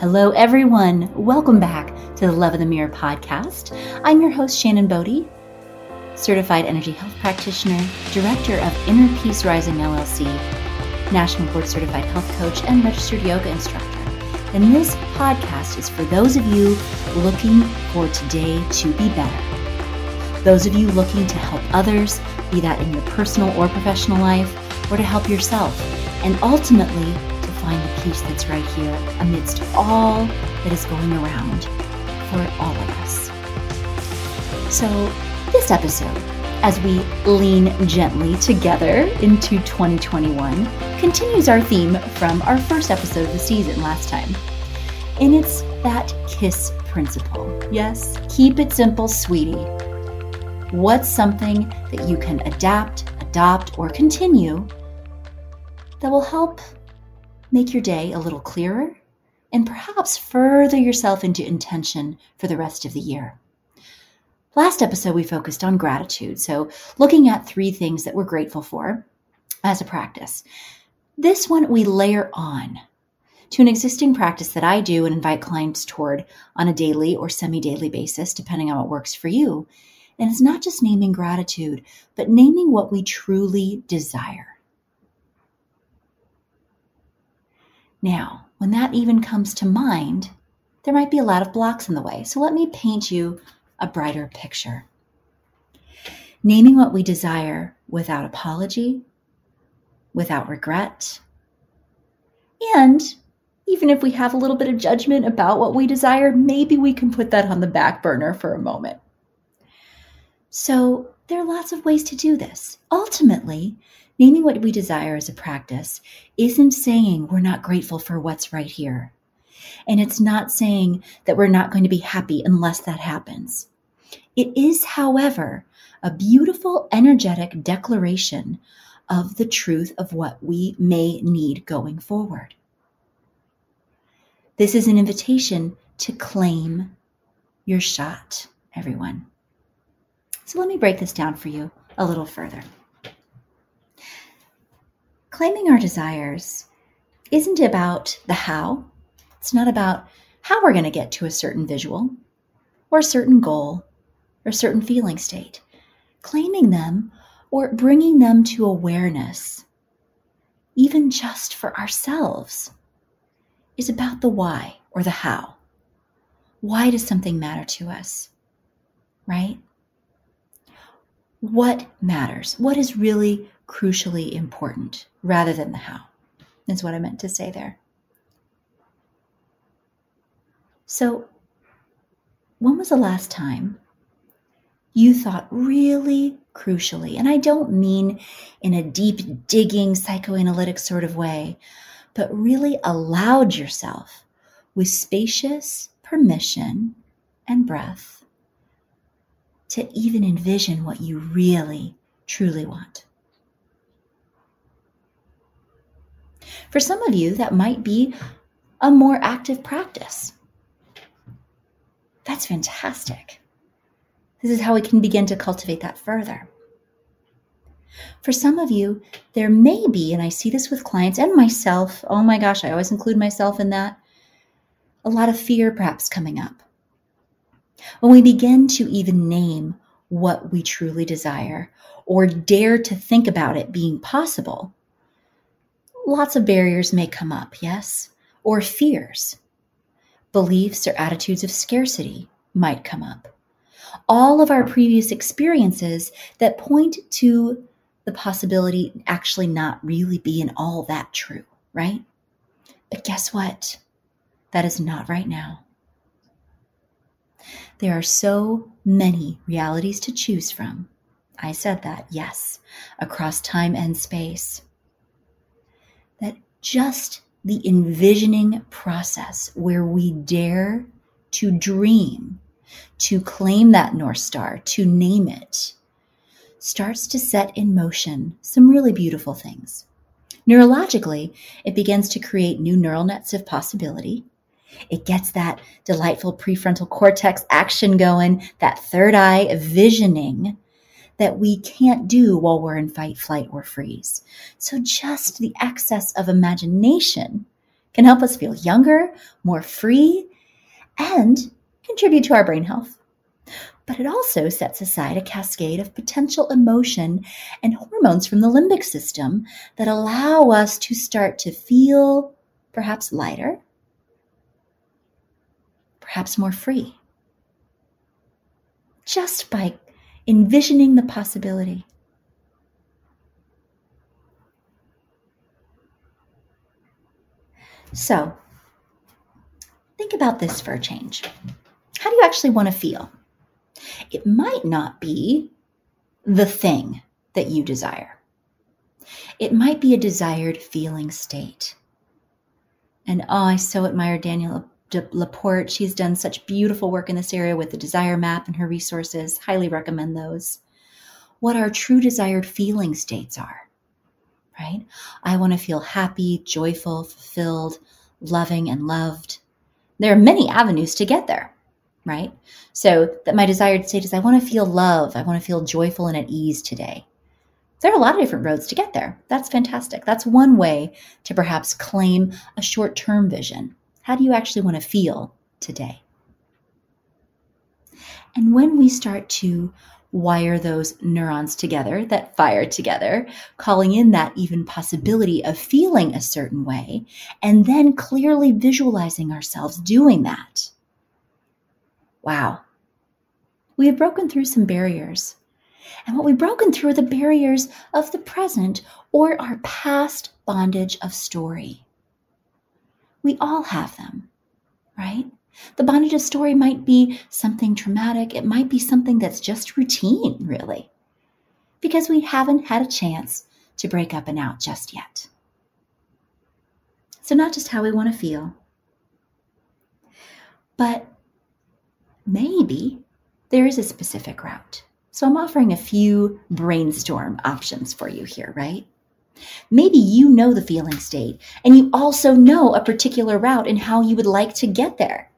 Hello, everyone. Welcome back to the Love of the Mirror podcast. I'm your host, Shannon Bodie, certified energy health practitioner, director of Inner Peace Rising LLC, national board certified health coach, and registered yoga instructor. And this podcast is for those of you looking for today to be better. Those of you looking to help others, be that in your personal or professional life, or to help yourself, and ultimately find the peace that's right here amidst all that is going around for all of us. So, this episode, as we lean gently together into 2021, continues our theme from our first episode of the season last time. And it's that KISS principle. Yes, keep it simple, sweetie. What's something that you can adapt, adopt, or continue that will help make your day a little clearer, and perhaps further yourself into intention for the rest of the year. Last episode, we focused on gratitude, so looking at three things that we're grateful for as a practice. This one we layer on to an existing practice that I do and invite clients toward on a daily or semi daily basis, depending on what works for you. And it's not just naming gratitude, but naming what we truly desire. Now, when that even comes to mind, there might be a lot of blocks in the way. So let me paint you a brighter picture. Naming what we desire without apology, without regret, and even if we have a little bit of judgment about what we desire, maybe we can put that on the back burner for a moment. So, there are lots of ways to do this. Ultimately, Naming what we desire as a practice isn't saying we're not grateful for what's right here. And it's not saying that we're not going to be happy unless that happens. It is, however, a beautiful, energetic declaration of the truth of what we may need going forward. This is an invitation to claim your shot, everyone. So let me break this down for you a little further. Claiming our desires isn't about the how. It's not about how we're going to get to a certain visual or a certain goal or a certain feeling state. Claiming them or bringing them to awareness, even just for ourselves, is about the why or the how. Why does something matter to us? Right? What matters? What is really crucially important rather than the how, is what I meant to say there. So, when was the last time you thought really crucially, and I don't mean in a deep digging psychoanalytic sort of way, but really allowed yourself with spacious permission and breath to even envision what you really, truly want? For some of you, that might be a more active practice. That's fantastic. This is how we can begin to cultivate that further. For some of you, there may be, and I see this with clients and myself, oh my gosh, I always include myself in that, a lot of fear perhaps coming up. When we begin to even name what we truly desire or dare to think about it being possible, lots of barriers may come up, yes, or fears. Beliefs or attitudes of scarcity might come up. All of our previous experiences that point to the possibility actually not really being all that true, right? But guess what? That is not right now. There are so many realities to choose from. I said that, yes, across time and space That just the envisioning process where we dare to dream, to claim that North Star, to name it, starts to set in motion some really beautiful things. Neurologically, it begins to create new neural nets of possibility. It gets that delightful prefrontal cortex action going, that third eye visioning that we can't do while we're in fight, flight, or freeze. So just the excess of imagination can help us feel younger, more free, and contribute to our brain health. But it also sets aside a cascade of potential emotion and hormones from the limbic system that allow us to start to feel perhaps lighter, perhaps more free, just by envisioning the possibility. So, think about this for a change. How do you actually want to feel? It might not be the thing that you desire. It might be a desired feeling state. And oh, I so admire Danielle Laporte. She's done such beautiful work in this area with the desire map and her resources. Highly recommend those. What our true desired feeling states are, right? I want to feel happy, joyful, fulfilled, loving, and loved. There are many avenues to get there, right? So that my desired state is I want to feel love. I want to feel joyful and at ease today. There are a lot of different roads to get there. That's fantastic. That's one way to perhaps claim a short term vision. How do you actually want to feel today? And when we start to wire those neurons together that fire together, calling in that even possibility of feeling a certain way, and then clearly visualizing ourselves doing that. Wow. We have broken through some barriers. And what we've broken through are the barriers of the present or our past bondage of story. We all have them, right? The bondage of story might be something traumatic, it might be something that's just routine, really, because we haven't had a chance to break up and out just yet. So, not just how we want to feel, but maybe there is a specific route. So, I'm offering a few brainstorm options for you here, right? Maybe you know the feeling state and you also know a particular route and how you would like to get there.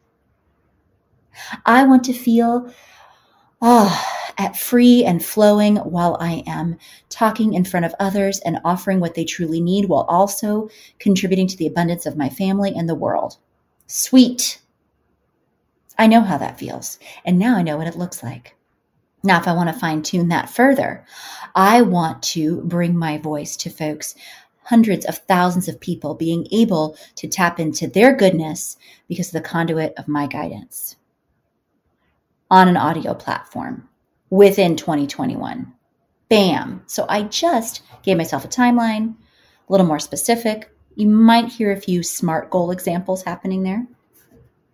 I want to feel oh, at free and flowing while I am talking in front of others and offering what they truly need while also contributing to the abundance of my family and the world. Sweet. I know how that feels, and now I know what it looks like. Now, if I want to fine tune that further, I want to bring my voice to folks, hundreds of thousands of people being able to tap into their goodness because of the conduit of my guidance on an audio platform within 2021. Bam. So I just gave myself a timeline, a little more specific. You might hear a few SMART goal examples happening there,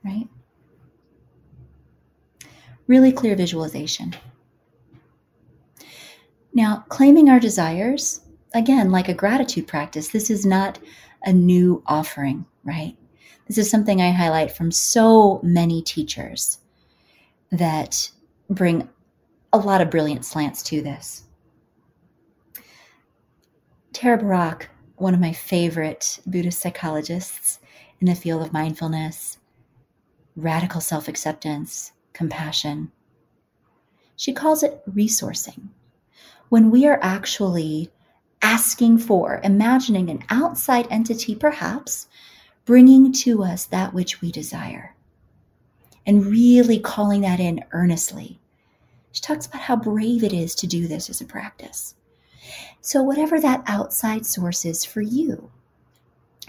right? Really clear visualization. Now, claiming our desires, again, like a gratitude practice, this is not a new offering, right? This is something I highlight from so many teachers that bring a lot of brilliant slants to this. Tara Brach, one of my favorite Buddhist psychologists in the field of mindfulness, radical self acceptance, compassion, she calls it resourcing. When we are actually asking for, imagining an outside entity, perhaps, bringing to us that which we desire and really calling that in earnestly. She talks about how brave it is to do this as a practice. So, whatever that outside source is for you.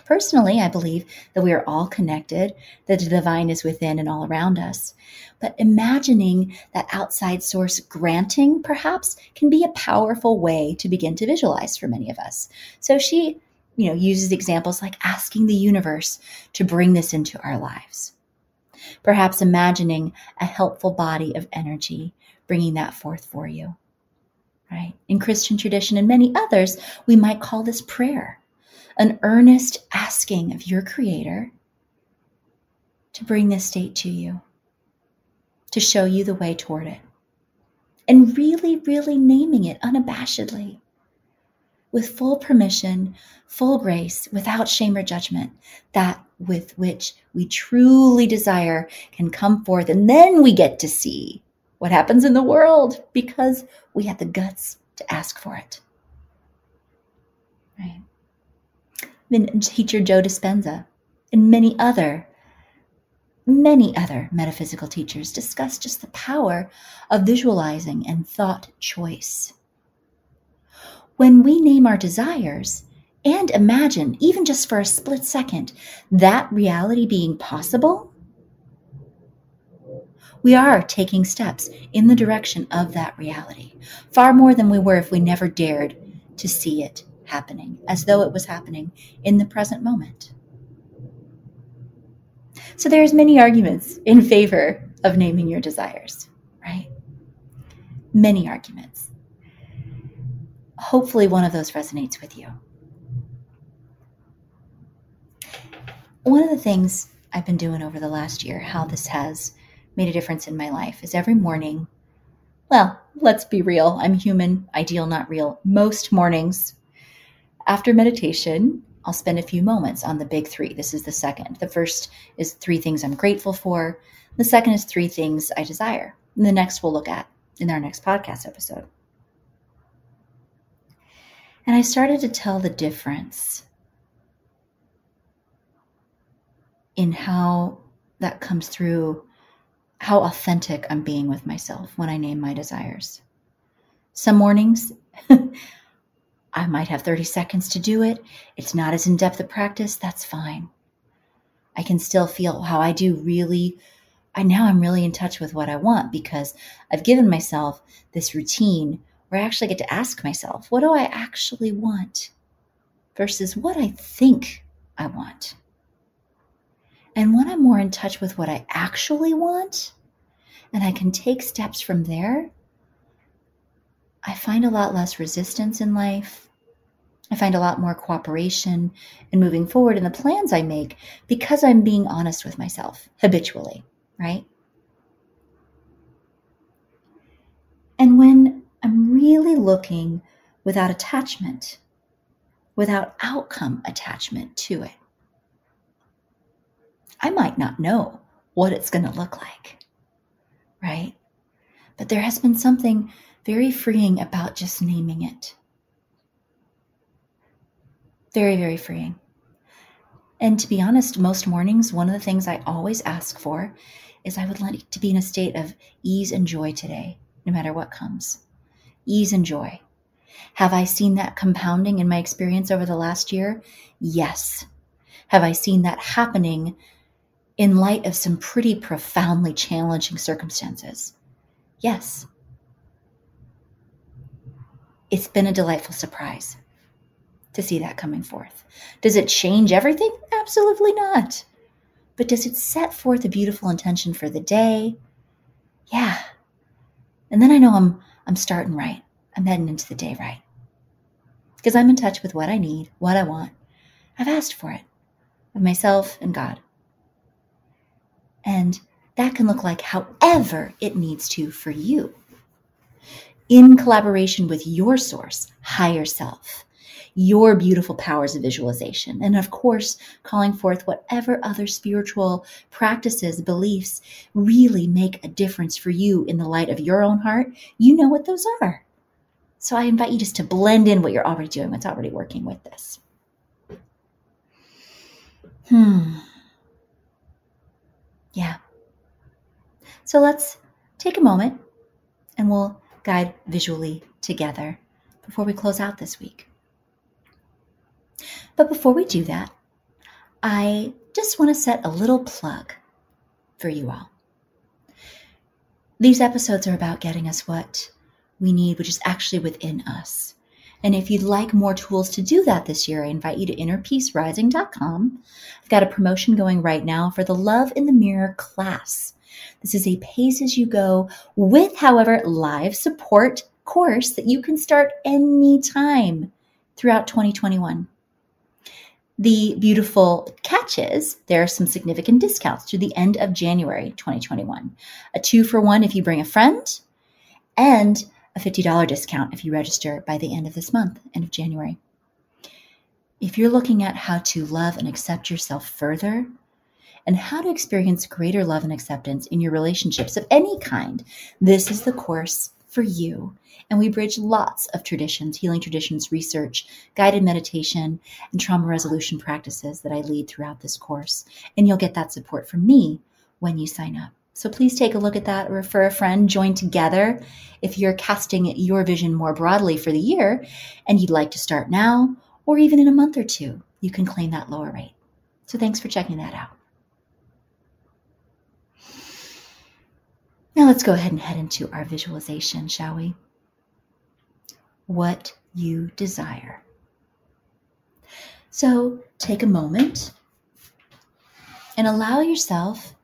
Personally, I believe that we are all connected, that the divine is within and all around us. But imagining that outside source granting, perhaps, can be a powerful way to begin to visualize for many of us. So she, you know, uses examples like asking the universe to bring this into our lives perhaps imagining a helpful body of energy, bringing that forth for you. Right? In Christian tradition and many others, we might call this prayer, an earnest asking of your Creator to bring this state to you, to show you the way toward it, and really, really naming it unabashedly with full permission, full grace, without shame or judgment, that with which we truly desire can come forth. And then we get to see what happens in the world because we had the guts to ask for it. Right. Then teacher Joe Dispenza and many other many other metaphysical teachers discuss just the power of visualizing and thought choice. When we name our desires and imagine, even just for a split second, that reality being possible, we are taking steps in the direction of that reality, far more than we were if we never dared to see it happening, as though it was happening in the present moment. So there's many arguments in favor of naming your desires, right? Many arguments. Hopefully one of those resonates with you. One of the things I've been doing over the last year, how this has made a difference in my life, is every morning, well, let's be real, I'm human, ideal, not real. Most mornings after meditation, I'll spend a few moments on the big three. This is the second. The first is three things I'm grateful for. The second is three things I desire. And the next we'll look at in our next podcast episode. And I started to tell the difference in how that comes through, how authentic I'm being with myself when I name my desires. Some mornings, I might have 30 seconds to do it. It's not as in depth a practice. That's fine. I can still feel how I do really. I now I'm really in touch with what I want because I've given myself this routine where I actually get to ask myself, what do I actually want versus what I think I want? And when I'm more in touch with what I actually want and I can take steps from there, I find a lot less resistance in life. I find a lot more cooperation and moving forward in the plans I make because I'm being honest with myself habitually, right? And when I'm really looking without attachment, without outcome attachment to it, I might not know what it's going to look like, right? But there has been something very freeing about just naming it very, very freeing. And to be honest, most mornings, one of the things I always ask for is I would like to be in a state of ease and joy today, no matter what comes. Ease and joy. Have I seen that compounding in my experience over the last year? Yes. Have I seen that happening in light of some pretty profoundly challenging circumstances? Yes. It's been a delightful surprise to see that coming forth. Does it change everything? Absolutely not. But does it set forth a beautiful intention for the day? Yeah. And then I know I'm I'm starting right. I'm heading into the day right. Because I'm in touch with what I need, what I want. I've asked for it of myself and God. And that can look like however it needs to for you. In collaboration with your source, higher self your beautiful powers of visualization. And of course, calling forth whatever other spiritual practices, beliefs really make a difference for you in the light of your own heart. You know what those are. So I invite you just to blend in what you're already doing, what's already working with this. Hmm. Yeah. So let's take a moment and we'll guide visually together before we close out this week. But before we do that, I just want to set a little plug for you all. These episodes are about getting us what we need, which is actually within us. And if you'd like more tools to do that this year, I invite you to innerpeacerising.com. I've got a promotion going right now for the Love in the Mirror class. This is a pace as you go with, however, live support course that you can start anytime throughout 2021. The beautiful catches, there are some significant discounts through the end of January 2021. A two for one if you bring a friend, and a $50 discount if you register by the end of this month, end of January. If you're looking at how to love and accept yourself further, and how to experience greater love and acceptance in your relationships of any kind, this is the course for you. And we bridge lots of traditions, healing traditions, research, guided meditation, and trauma resolution practices that I lead throughout this course. And you'll get that support from me when you sign up. So please take a look at that, refer a friend, join together. If you're casting your vision more broadly for the year and you'd like to start now or even in a month or two, you can claim that lower rate. So thanks for checking that out. Now let's go ahead and head into our visualization, shall we? What you desire. So take a moment and allow yourself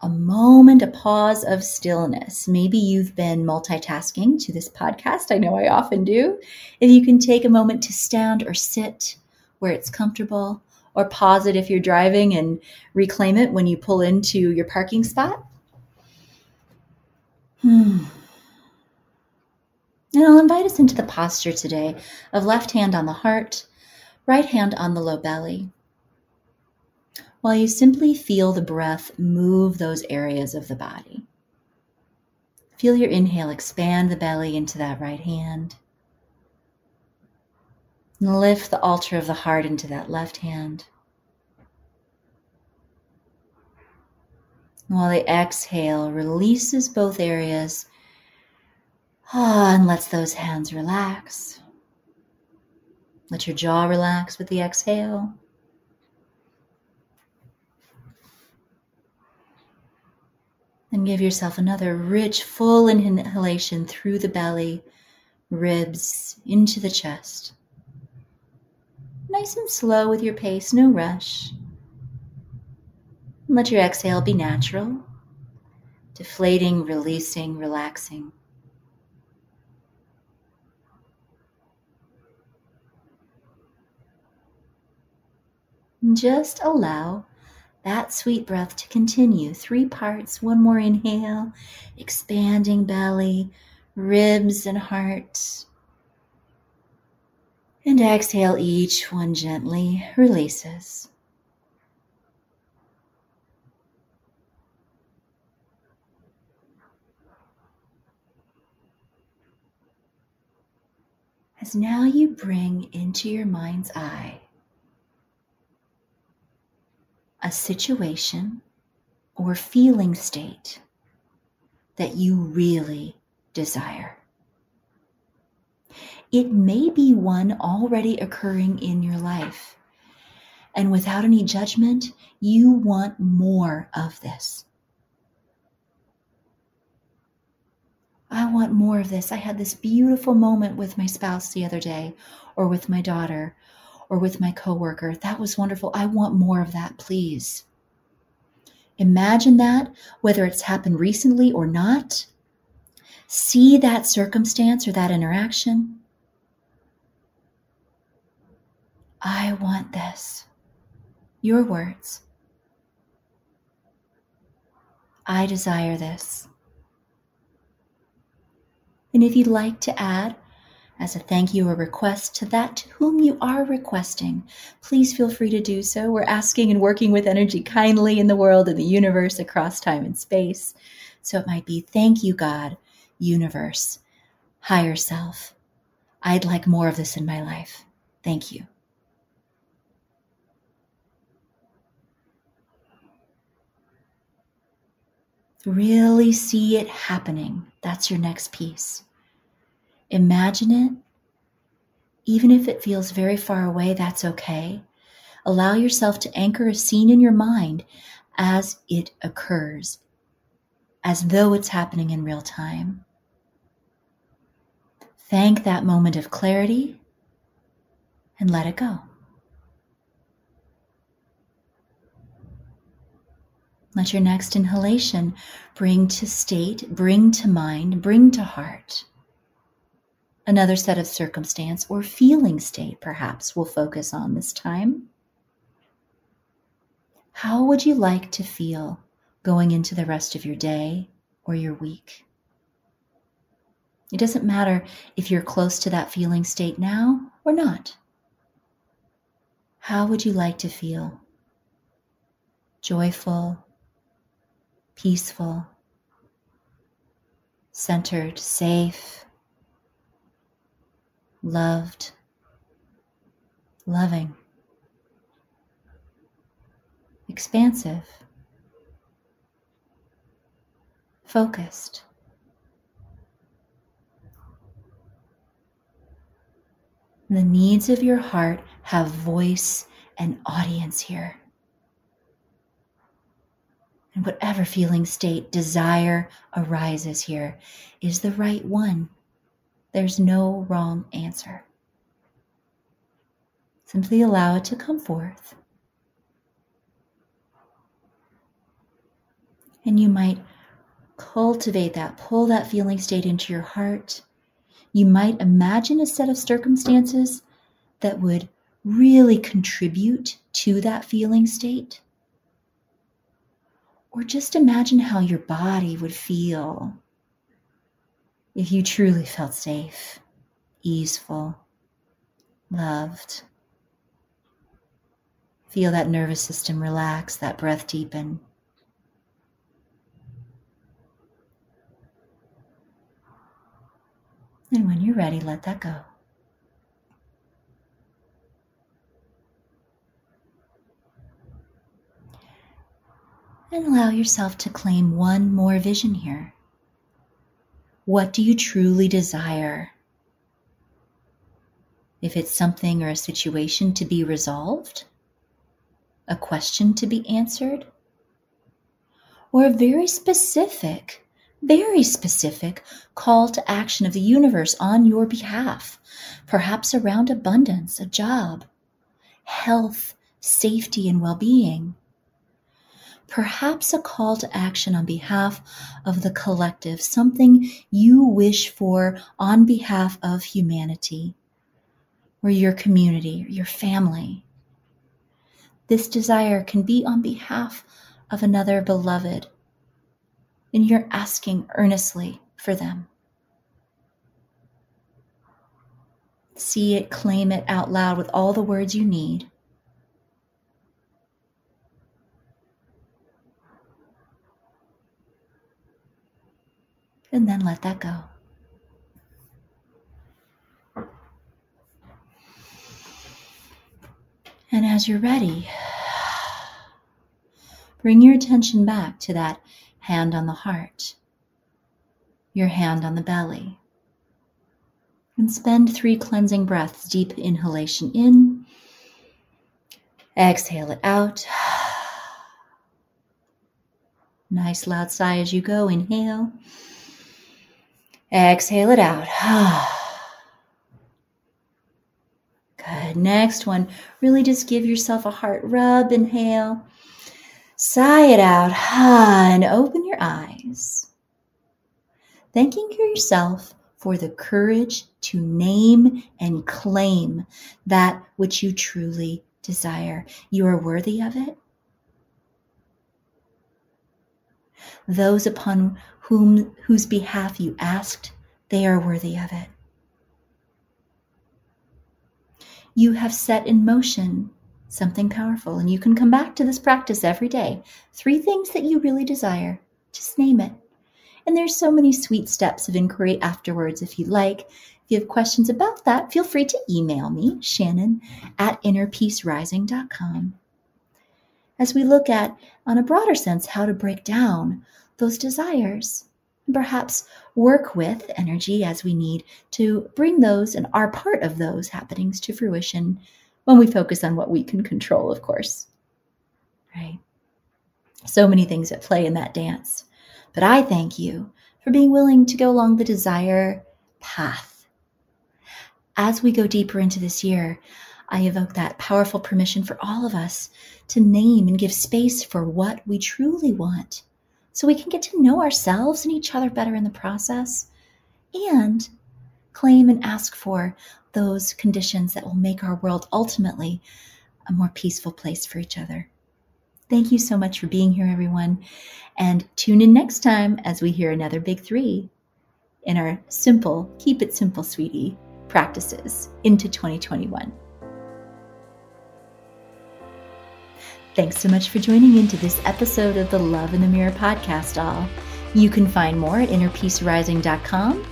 a moment, a pause of stillness. Maybe you've been multitasking to this podcast. I know I often do. If you can take a moment to stand or sit where it's comfortable, or pause it if you're driving and reclaim it when you pull into your parking spot. Hmm. And I'll invite us into the posture today of left hand on the heart, right hand on the low belly while you simply feel the breath move those areas of the body. Feel your inhale expand the belly into that right hand. And lift the altar of the heart into that left hand. While the exhale releases both areas ah, and lets those hands relax. Let your jaw relax with the exhale. Then give yourself another rich, full inhalation through the belly, ribs, into the chest. Nice and slow with your pace, no rush. Let your exhale be natural, deflating, releasing, relaxing. just allow that sweet breath to continue. Three parts, one more inhale, expanding belly, ribs, and heart. And exhale, each one gently releases. As now you bring into your mind's eye a situation or feeling state that you really desire. It may be one already occurring in your life. And without any judgment, you want more of this. I want more of this. I had this beautiful moment with my spouse the other day, or with my daughter, or with my coworker. That was wonderful. I want more of that, please. Imagine that, whether it's happened recently or not. See that circumstance or that interaction. I want this. Your words. I desire this. And if you'd like to add as a thank you or request to that to whom you are requesting, please feel free to do so. We're asking and working with energy kindly in the world, in the universe, across time and space. So it might be thank you, God, universe, higher self. I'd like more of this in my life. Thank you. Really see it happening. That's your next piece. Imagine it. Even if it feels very far away, that's okay. Allow yourself to anchor a scene in your mind as it occurs, as though it's happening in real time. Thank that moment of clarity and let it go. Let your next inhalation bring to state, bring to mind, bring to heart Another set of circumstance or feeling state, perhaps, we'll focus on this time. How would you like to feel going into the rest of your day or your week? It doesn't matter if you're close to that feeling state now or not. How would you like to feel? Joyful, peaceful, centered, safe, loved, loving, expansive, focused. The needs of your heart have voice and audience here. And whatever feeling state desire arises here is the right one. There's no wrong answer. Simply allow it to come forth. And you might cultivate that, pull that feeling state into your heart. You might imagine a set of circumstances that would really contribute to that feeling state. Or just imagine how your body would feel if you truly felt safe, easeful, loved. Feel that nervous system relax, that breath deepen. And when you're ready, let that go. And allow yourself to claim one more vision here. What do you truly desire? If it's something or a situation to be resolved, a question to be answered, or a very specific, very specific call to action of the universe on your behalf, perhaps around abundance, a job, health, safety, and well being. Perhaps a call to action on behalf of the collective, something you wish for on behalf of humanity, or your community, or your family. This desire can be on behalf of another beloved, and you're asking earnestly for them. See it, claim it out loud with all the words you need. And then let that go. And as you're ready, bring your attention back to that hand on the heart, your hand on the belly. And spend three cleansing breaths deep inhalation in, exhale it out. Nice loud sigh as you go. Inhale, exhale it out. Good. Next one, really just give yourself a heart rub. Inhale. Sigh it out and open your eyes. Thanking yourself for the courage to name and claim that which you truly desire. You are worthy of it. Those upon whom whose behalf you asked, they are worthy of it. you have set in motion something powerful. And you can come back to this practice every day. Three things that you really desire. Just name it. And there's so many sweet steps of inquiry afterwards if you'd like. If you have questions about that, feel free to email me, Shannon at innerpeacerising.com. As we look at, on a broader sense, how to break down those desires and perhaps work with energy as we need to bring those and are part of those happenings to fruition when we focus on what we can control, of course. Right? So many things at play in that dance. But I thank you for being willing to go along the desire path. As we go deeper into this year, I evoke that powerful permission for all of us to name and give space for what we truly want so we can get to know ourselves and each other better in the process and claim and ask for those conditions that will make our world ultimately a more peaceful place for each other. Thank you so much for being here, everyone. And tune in next time as we hear another big three in our simple, keep it simple, sweetie practices into 2021. Thanks so much for joining into this episode of the Love in the Mirror podcast, all. You can find more at innerpeacerising.com.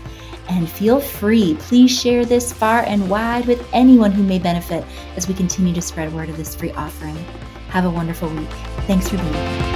And feel free, please share this far and wide with anyone who may benefit as we continue to spread word of this free offering. Have a wonderful week. Thanks for being here.